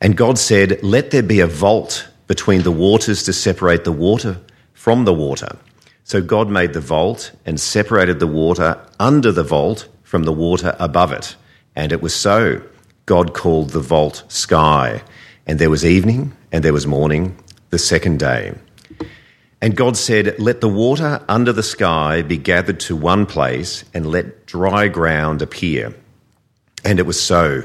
And God said, Let there be a vault between the waters to separate the water from the water. So God made the vault and separated the water under the vault from the water above it. And it was so. God called the vault sky. And there was evening and there was morning, the second day. And God said, Let the water under the sky be gathered to one place, and let dry ground appear. And it was so.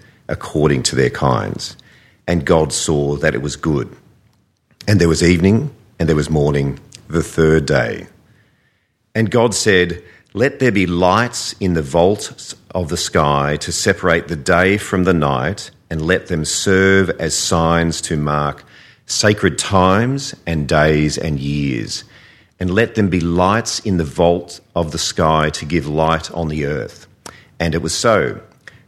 according to their kinds. And God saw that it was good. And there was evening, and there was morning, the third day. And God said, Let there be lights in the vaults of the sky to separate the day from the night, and let them serve as signs to mark sacred times and days and years. And let them be lights in the vault of the sky to give light on the earth. And it was so.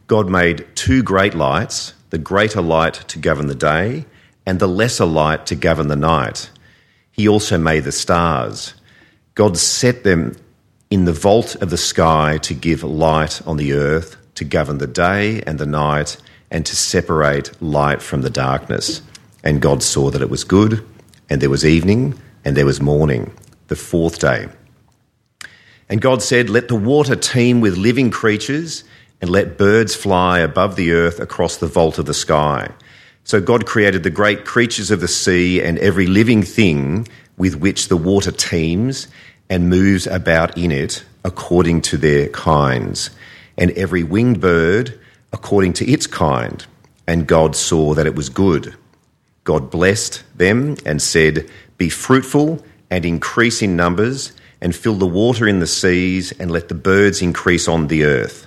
God made two great lights the greater light to govern the day, and the lesser light to govern the night. He also made the stars. God set them in the vault of the sky to give light on the earth, to govern the day and the night, and to separate light from the darkness. And God saw that it was good, and there was evening, and there was morning, the fourth day. And God said, Let the water teem with living creatures and let birds fly above the earth across the vault of the sky. So God created the great creatures of the sea and every living thing with which the water teems and moves about in it according to their kinds, and every winged bird according to its kind. And God saw that it was good. God blessed them and said, Be fruitful and increase in numbers, and fill the water in the seas, and let the birds increase on the earth.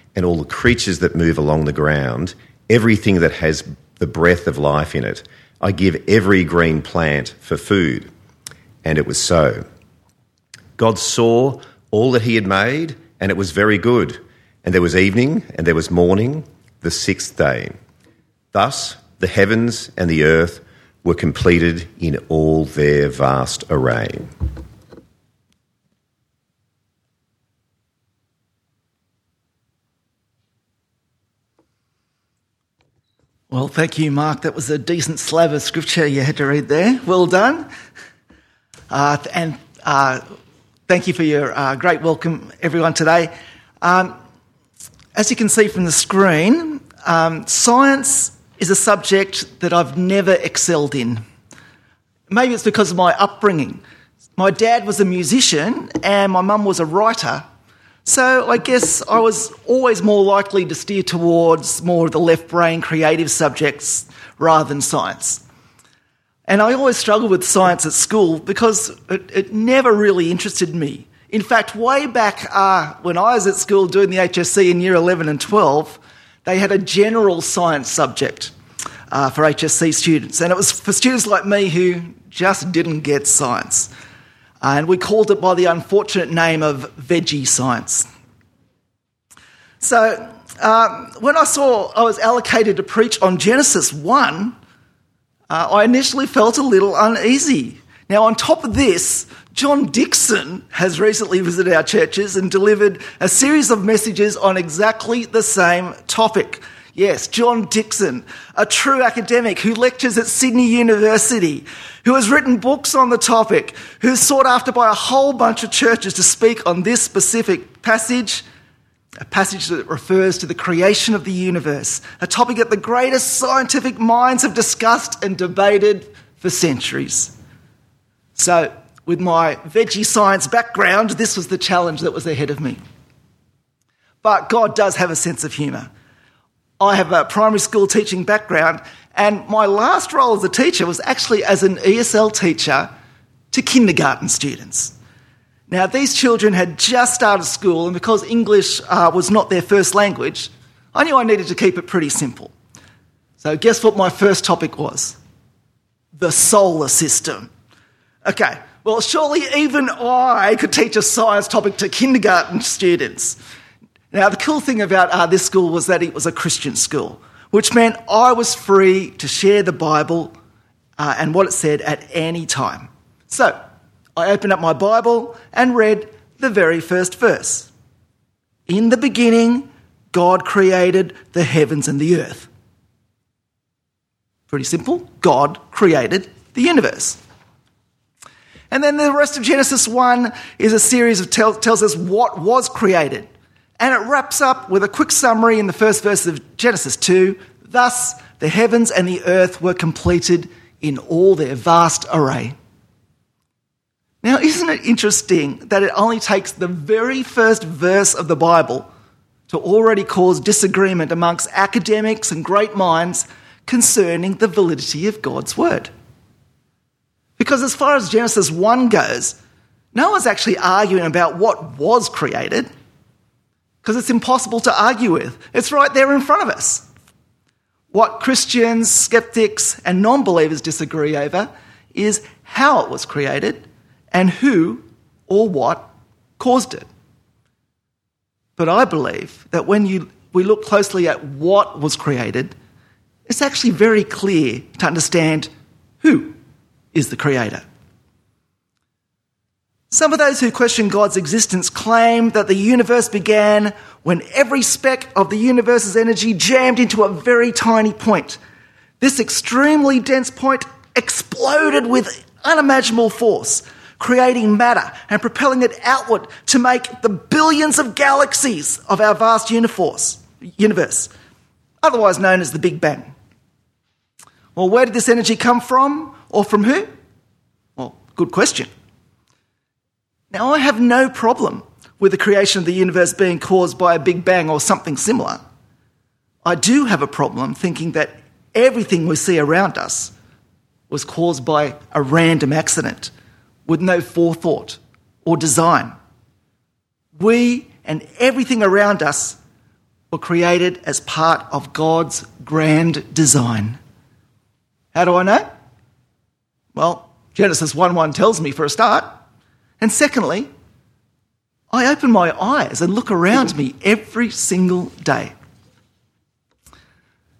and all the creatures that move along the ground, everything that has the breath of life in it. I give every green plant for food. And it was so. God saw all that he had made, and it was very good. And there was evening, and there was morning, the sixth day. Thus the heavens and the earth were completed in all their vast array. Well, thank you, Mark. That was a decent slab of scripture you had to read there. Well done. Uh, and uh, thank you for your uh, great welcome, everyone, today. Um, as you can see from the screen, um, science is a subject that I've never excelled in. Maybe it's because of my upbringing. My dad was a musician and my mum was a writer, so I guess I was always more likely to steer towards more of the left brain creative subjects rather than science. And I always struggled with science at school because it, it never really interested me. In fact, way back uh, when I was at school doing the HSC in year 11 and 12, they had a general science subject uh, for HSC students. And it was for students like me who just didn't get science. And we called it by the unfortunate name of veggie science. So uh, when I saw I was allocated to preach on Genesis 1, uh, I initially felt a little uneasy. Now, on top of this, John Dickson has recently visited our churches and delivered a series of messages on exactly the same topic. Yes, John Dickson, a true academic who lectures at Sydney University, who has written books on the topic, who's sought after by a whole bunch of churches to speak on this specific passage, a passage that refers to the creation of the universe, a topic that the greatest scientific minds have discussed and debated for centuries. So, with my veggie science background, this was the challenge that was ahead of me. But God does have a sense of humour. I have a primary school teaching background, and my last role as a teacher was actually as an ESL teacher to kindergarten students. Now, these children had just started school, and because English uh, was not their first language, I knew I needed to keep it pretty simple. So, guess what my first topic was? The solar system. Okay, well, surely even I could teach a science topic to kindergarten students. Now, the cool thing about uh, this school was that it was a Christian school, which meant I was free to share the Bible uh, and what it said at any time. So, I opened up my Bible and read the very first verse. In the beginning, God created the heavens and the earth. Pretty simple. God created the universe. And then the rest of Genesis 1 is a series of tell, tells us what was created. And it wraps up with a quick summary in the first verse of Genesis 2. Thus, the heavens and the earth were completed in all their vast array. Now, isn't it interesting that it only takes the very first verse of the Bible to already cause disagreement amongst academics and great minds concerning the validity of God's word? Because as far as Genesis 1 goes, no one's actually arguing about what was created because it's impossible to argue with. It's right there in front of us. What Christians, skeptics, and non believers disagree over is how it was created and who or what caused it. But I believe that when you, we look closely at what was created, it's actually very clear to understand who is the creator. Some of those who question God's existence claim that the universe began when every speck of the universe's energy jammed into a very tiny point. This extremely dense point exploded with unimaginable force, creating matter and propelling it outward to make the billions of galaxies of our vast universe, otherwise known as the Big Bang. Well, where did this energy come from or from who? Well, good question. Now, I have no problem with the creation of the universe being caused by a Big Bang or something similar. I do have a problem thinking that everything we see around us was caused by a random accident with no forethought or design. We and everything around us were created as part of God's grand design. How do I know? Well, Genesis 1 1 tells me for a start. And secondly, I open my eyes and look around me every single day.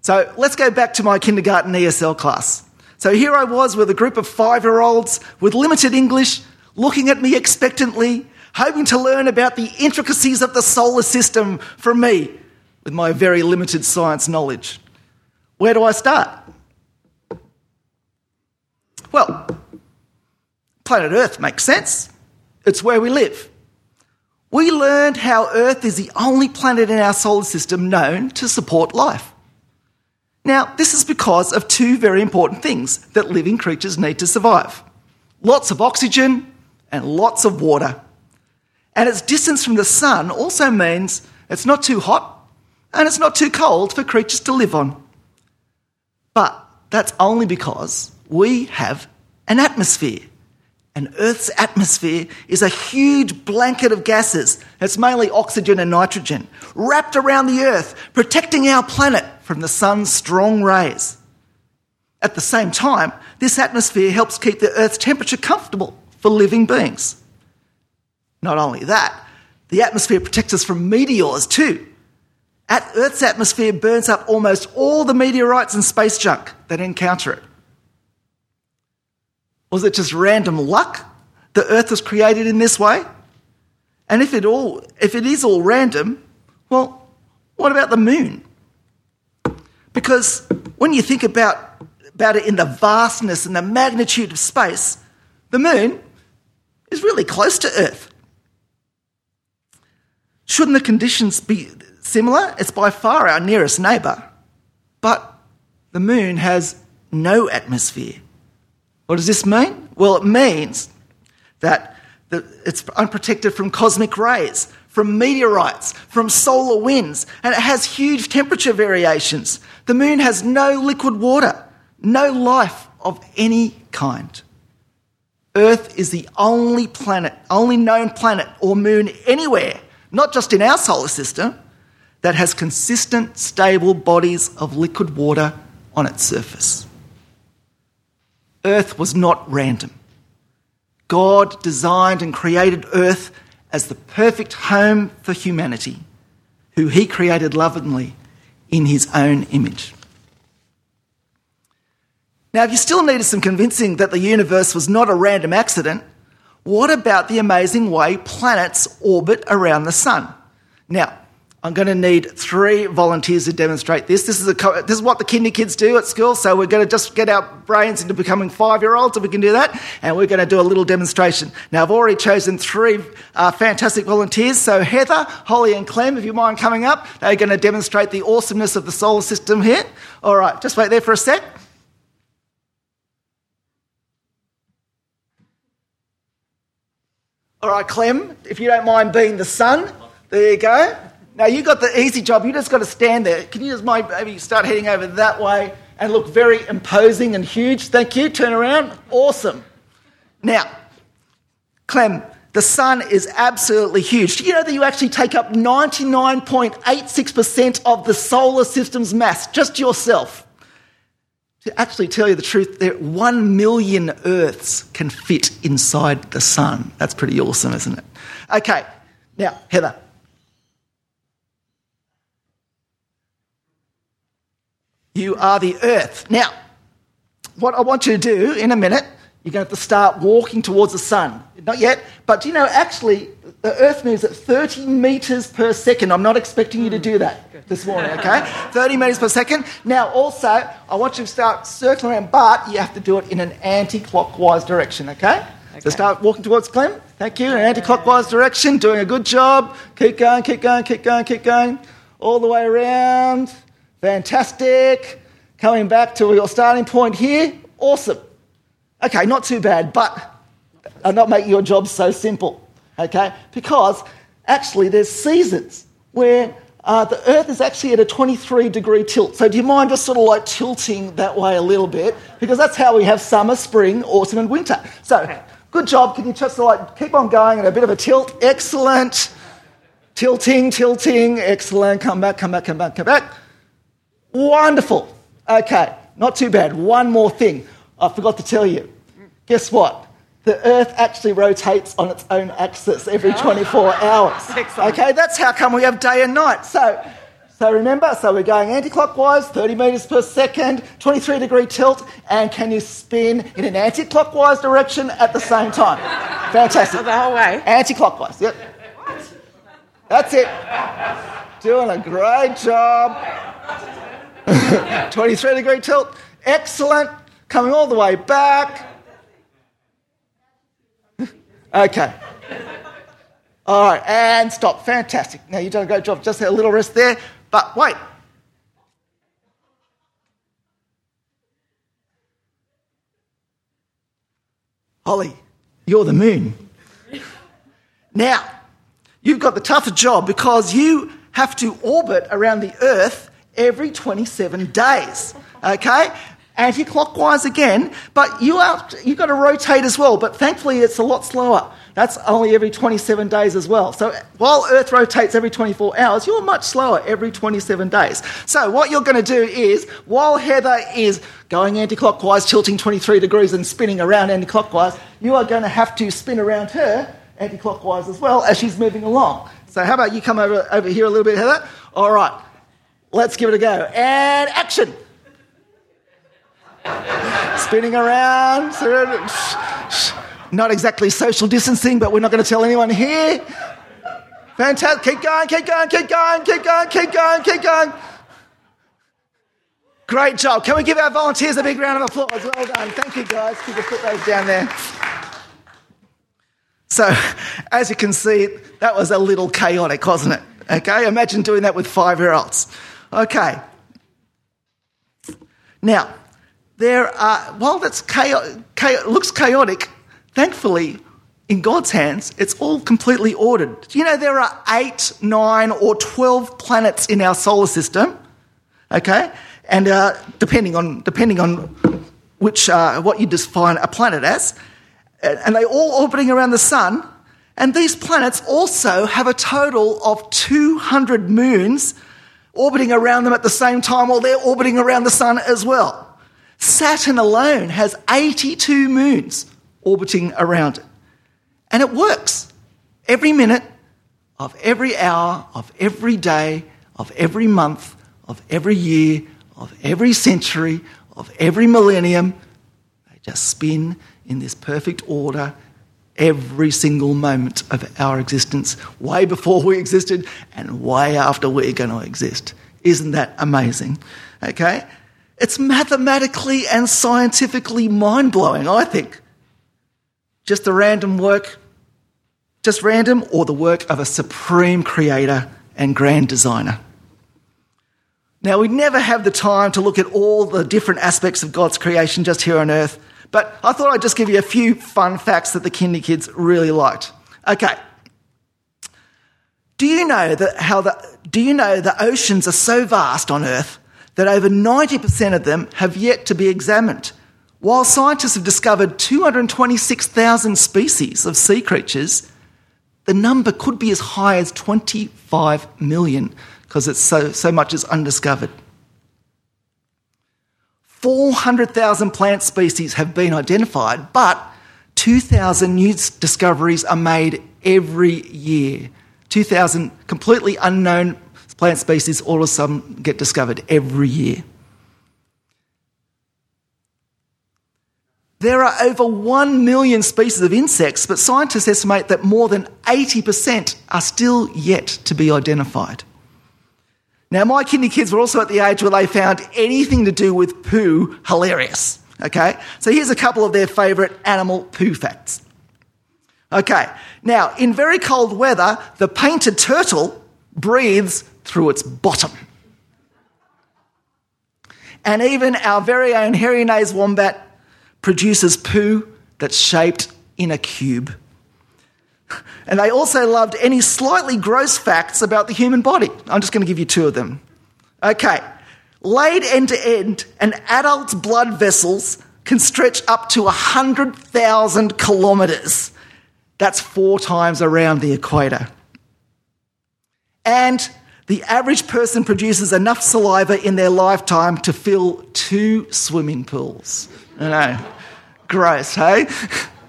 So let's go back to my kindergarten ESL class. So here I was with a group of five year olds with limited English, looking at me expectantly, hoping to learn about the intricacies of the solar system from me with my very limited science knowledge. Where do I start? Well, planet Earth makes sense. It's where we live. We learned how Earth is the only planet in our solar system known to support life. Now, this is because of two very important things that living creatures need to survive lots of oxygen and lots of water. And its distance from the sun also means it's not too hot and it's not too cold for creatures to live on. But that's only because we have an atmosphere. And Earth's atmosphere is a huge blanket of gases. It's mainly oxygen and nitrogen, wrapped around the Earth, protecting our planet from the sun's strong rays. At the same time, this atmosphere helps keep the Earth's temperature comfortable for living beings. Not only that, the atmosphere protects us from meteors too. At Earth's atmosphere burns up almost all the meteorites and space junk that encounter it. Was it just random luck the Earth was created in this way? And if it, all, if it is all random, well, what about the moon? Because when you think about, about it in the vastness and the magnitude of space, the moon is really close to Earth. Shouldn't the conditions be similar? It's by far our nearest neighbour. But the moon has no atmosphere. What does this mean? Well, it means that it's unprotected from cosmic rays, from meteorites, from solar winds, and it has huge temperature variations. The moon has no liquid water, no life of any kind. Earth is the only planet, only known planet or moon anywhere, not just in our solar system, that has consistent, stable bodies of liquid water on its surface. Earth was not random. God designed and created Earth as the perfect home for humanity, who He created lovingly in His own image. Now, if you still needed some convincing that the universe was not a random accident, what about the amazing way planets orbit around the sun? Now, I'm going to need three volunteers to demonstrate this. This is, a, this is what the kinder kids do at school, so we're going to just get our brains into becoming five year olds if we can do that, and we're going to do a little demonstration. Now, I've already chosen three uh, fantastic volunteers, so Heather, Holly, and Clem, if you mind coming up, they're going to demonstrate the awesomeness of the solar system here. All right, just wait there for a sec. All right, Clem, if you don't mind being the sun, there you go. Now you got the easy job. You just got to stand there. Can you just maybe start heading over that way and look very imposing and huge? Thank you. Turn around. Awesome. Now, Clem, the sun is absolutely huge. Do you know that you actually take up 99.86% of the solar system's mass, just yourself? To actually tell you the truth, there, one million Earths can fit inside the sun. That's pretty awesome, isn't it? Okay, now, Heather, You are the earth. Now, what I want you to do in a minute, you're going to have to start walking towards the sun. Not yet, but do you know, actually, the earth moves at 30 metres per second. I'm not expecting you to do that mm. this morning, okay? 30 metres per second. Now, also, I want you to start circling around, but you have to do it in an anti clockwise direction, okay? okay? So start walking towards Clem. Thank you. In an anti clockwise direction, doing a good job. Keep going, keep going, keep going, keep going. All the way around. Fantastic. Coming back to your starting point here. Awesome. Okay, not too bad, but I'm not making your job so simple. Okay? Because actually, there's seasons where uh, the Earth is actually at a 23 degree tilt. So, do you mind just sort of like tilting that way a little bit? Because that's how we have summer, spring, autumn, and winter. So, good job. Can you just like keep on going at a bit of a tilt? Excellent. Tilting, tilting. Excellent. Come back, come back, come back, come back. Wonderful. Okay, not too bad. One more thing I forgot to tell you. Guess what? The Earth actually rotates on its own axis every ah. 24 hours. Okay, that's how come we have day and night. So, so remember, so we're going anti-clockwise, 30 metres per second, 23 degree tilt, and can you spin in an anti-clockwise direction at the same time? Fantastic. The whole way? Anti-clockwise, yep. What? That's it. Doing a great job. 23 degree tilt. Excellent. Coming all the way back. Okay. All right, and stop. Fantastic. Now you've done a great job. Just a little rest there. But wait. Holly, you're the moon. Now, you've got the toughest job because you have to orbit around the Earth every 27 days. Okay? Anti clockwise again, but you are, you've got to rotate as well. But thankfully, it's a lot slower. That's only every 27 days as well. So while Earth rotates every 24 hours, you're much slower every 27 days. So what you're going to do is, while Heather is going anti clockwise, tilting 23 degrees and spinning around anti clockwise, you are going to have to spin around her anti clockwise as well as she's moving along. So how about you come over, over here a little bit, Heather? All right, let's give it a go. And action! Spinning around. Not exactly social distancing, but we're not going to tell anyone here. Fantastic. Keep going, keep going, keep going, keep going, keep going, keep going. Great job. Can we give our volunteers a big round of applause? Well done. Thank you, guys. Keep your put those down there. So, as you can see, that was a little chaotic, wasn't it? Okay, imagine doing that with five year olds. Okay. Now, there are, while that's chaotic, looks chaotic, thankfully, in God's hands, it's all completely ordered. You know there are eight, nine, or 12 planets in our solar system? Okay? And uh, depending, on, depending on which, uh, what you define a planet as, and they all orbiting around the sun. And these planets also have a total of 200 moons orbiting around them at the same time while they're orbiting around the sun as well. Saturn alone has 82 moons orbiting around it. And it works every minute of every hour, of every day, of every month, of every year, of every century, of every millennium. They just spin in this perfect order every single moment of our existence, way before we existed and way after we're going to exist. Isn't that amazing? Okay? It's mathematically and scientifically mind blowing, I think just the random work, just random, or the work of a supreme creator and grand designer. Now, we never have the time to look at all the different aspects of God's creation just here on earth, but I thought I'd just give you a few fun facts that the kindy kids really liked. Okay. Do you know that how the, do you know the oceans are so vast on earth that over 90% of them have yet to be examined? While scientists have discovered 226,000 species of sea creatures, the number could be as high as 25 million because it's so, so much is undiscovered. 400,000 plant species have been identified, but 2,000 new discoveries are made every year. 2,000 completely unknown plant species all of a sudden get discovered every year. There are over 1 million species of insects, but scientists estimate that more than 80% are still yet to be identified. Now, my kindy kids were also at the age where they found anything to do with poo hilarious. Okay? So here's a couple of their favourite animal poo facts. Okay, now, in very cold weather, the painted turtle breathes through its bottom. And even our very own hairy nosed wombat produces poo that's shaped in a cube. And they also loved any slightly gross facts about the human body. I'm just going to give you two of them. Okay. Laid end to end, an adult's blood vessels can stretch up to 100,000 kilometres. That's four times around the equator. And the average person produces enough saliva in their lifetime to fill two swimming pools. I know. Gross, hey?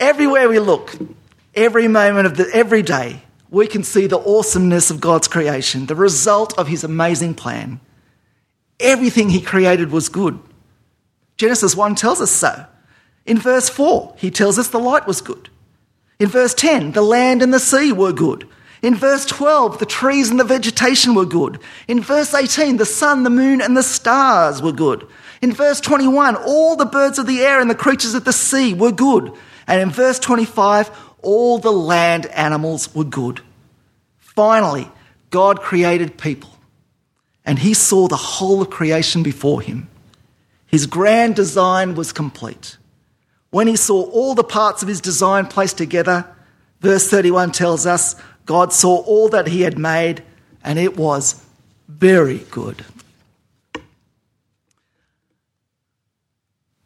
Everywhere we look, every moment of the every day, we can see the awesomeness of God's creation, the result of his amazing plan. Everything he created was good. Genesis 1 tells us so. In verse 4, he tells us the light was good. In verse 10, the land and the sea were good. In verse 12, the trees and the vegetation were good. In verse 18, the sun, the moon, and the stars were good. In verse 21, all the birds of the air and the creatures of the sea were good. And in verse 25, all the land animals were good. Finally, God created people, and he saw the whole of creation before him. His grand design was complete. When he saw all the parts of his design placed together, verse 31 tells us God saw all that he had made, and it was very good.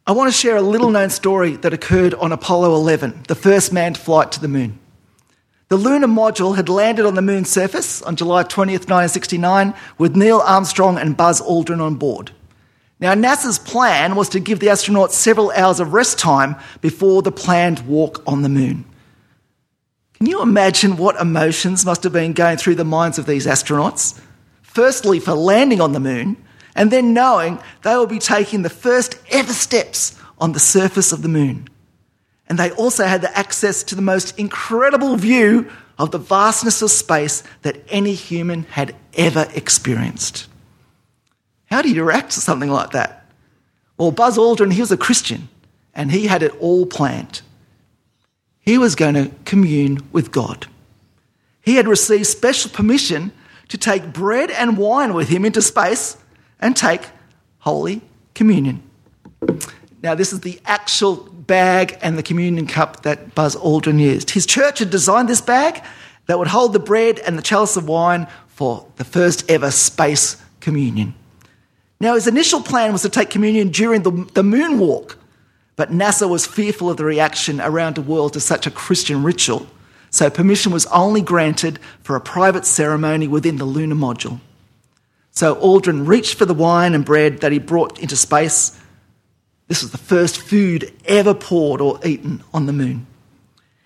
I want to share a little known story that occurred on Apollo 11, the first manned flight to the moon. The lunar module had landed on the moon's surface on July 20th, 1969, with Neil Armstrong and Buzz Aldrin on board. Now, NASA's plan was to give the astronauts several hours of rest time before the planned walk on the moon. Can you imagine what emotions must have been going through the minds of these astronauts? Firstly, for landing on the moon, and then knowing they will be taking the first ever steps on the surface of the moon. And they also had the access to the most incredible view of the vastness of space that any human had ever experienced. How do you react to something like that? Well, Buzz Aldrin, he was a Christian and he had it all planned. He was going to commune with God. He had received special permission to take bread and wine with him into space and take Holy Communion. Now, this is the actual bag and the communion cup that Buzz Aldrin used. His church had designed this bag that would hold the bread and the chalice of wine for the first ever space communion. Now, his initial plan was to take communion during the, the moonwalk, but NASA was fearful of the reaction around the world to such a Christian ritual, so permission was only granted for a private ceremony within the lunar module. So Aldrin reached for the wine and bread that he brought into space. This was the first food ever poured or eaten on the moon.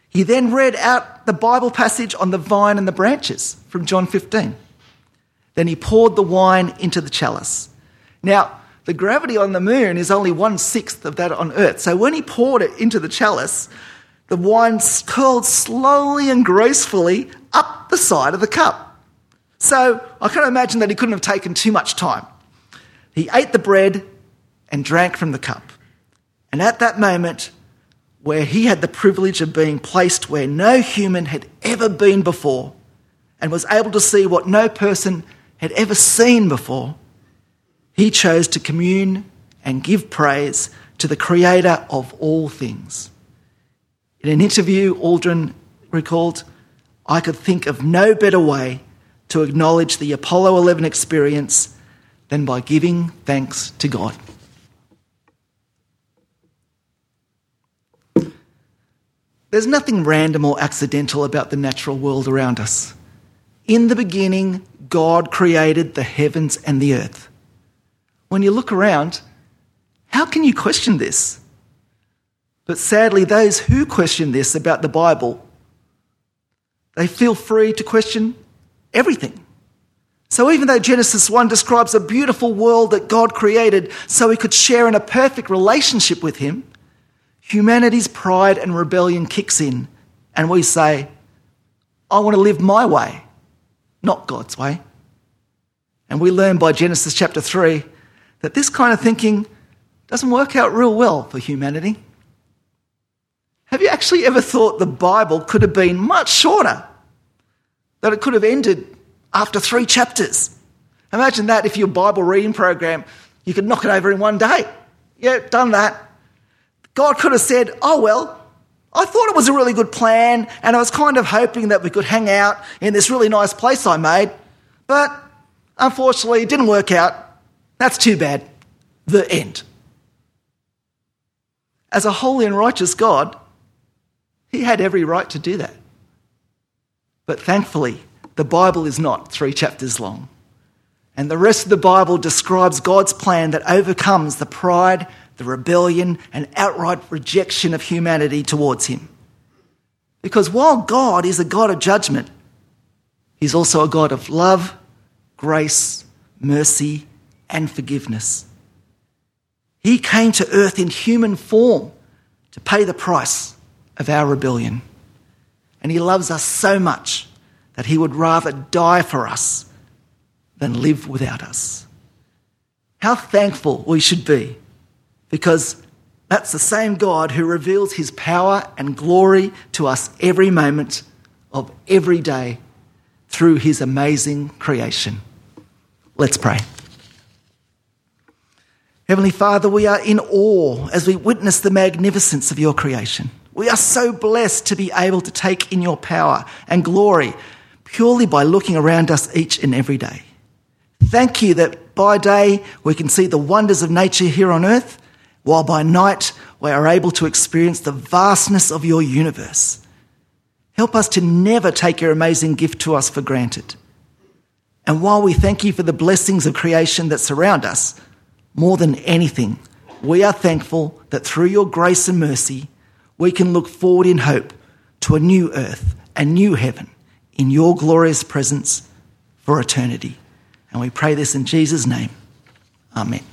He then read out the Bible passage on the vine and the branches from John 15. Then he poured the wine into the chalice. Now, the gravity on the moon is only one sixth of that on Earth. So when he poured it into the chalice, the wine curled slowly and gracefully up the side of the cup. So I can imagine that he couldn't have taken too much time. He ate the bread and drank from the cup. And at that moment, where he had the privilege of being placed where no human had ever been before and was able to see what no person had ever seen before, he chose to commune and give praise to the creator of all things. In an interview, Aldrin recalled, I could think of no better way to acknowledge the Apollo 11 experience than by giving thanks to God. There's nothing random or accidental about the natural world around us. In the beginning, God created the heavens and the earth. When you look around, how can you question this? But sadly, those who question this about the Bible, they feel free to question everything. So even though Genesis 1 describes a beautiful world that God created so we could share in a perfect relationship with Him, humanity's pride and rebellion kicks in and we say, I want to live my way, not God's way. And we learn by Genesis chapter 3 that this kind of thinking doesn't work out real well for humanity. Have you actually ever thought the Bible could have been much shorter? That it could have ended after three chapters. Imagine that if your Bible reading program, you could knock it over in one day. Yeah, done that. God could have said, Oh, well, I thought it was a really good plan, and I was kind of hoping that we could hang out in this really nice place I made, but unfortunately, it didn't work out. That's too bad. The end. As a holy and righteous God, he had every right to do that. But thankfully, the Bible is not three chapters long. And the rest of the Bible describes God's plan that overcomes the pride, the rebellion, and outright rejection of humanity towards Him. Because while God is a God of judgment, He's also a God of love, grace, mercy, and forgiveness. He came to earth in human form to pay the price of our rebellion. And he loves us so much that he would rather die for us than live without us. How thankful we should be because that's the same God who reveals his power and glory to us every moment of every day through his amazing creation. Let's pray. Heavenly Father, we are in awe as we witness the magnificence of your creation. We are so blessed to be able to take in your power and glory purely by looking around us each and every day. Thank you that by day we can see the wonders of nature here on earth, while by night we are able to experience the vastness of your universe. Help us to never take your amazing gift to us for granted. And while we thank you for the blessings of creation that surround us, more than anything, we are thankful that through your grace and mercy, we can look forward in hope to a new earth and new heaven in your glorious presence for eternity. And we pray this in Jesus' name. Amen.